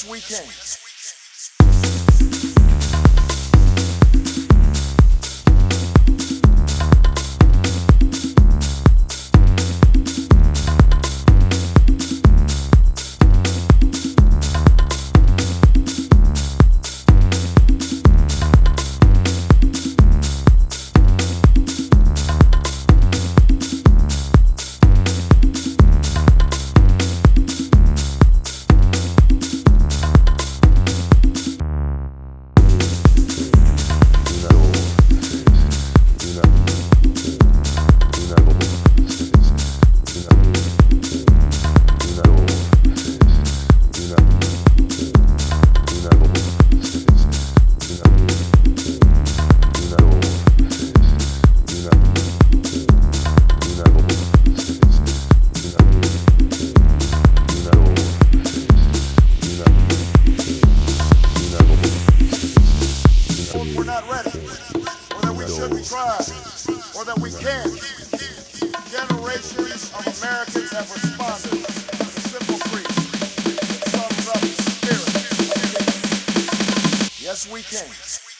weekend. Or that we can. Generations of Americans have responded to the simple creed. Yes, we can.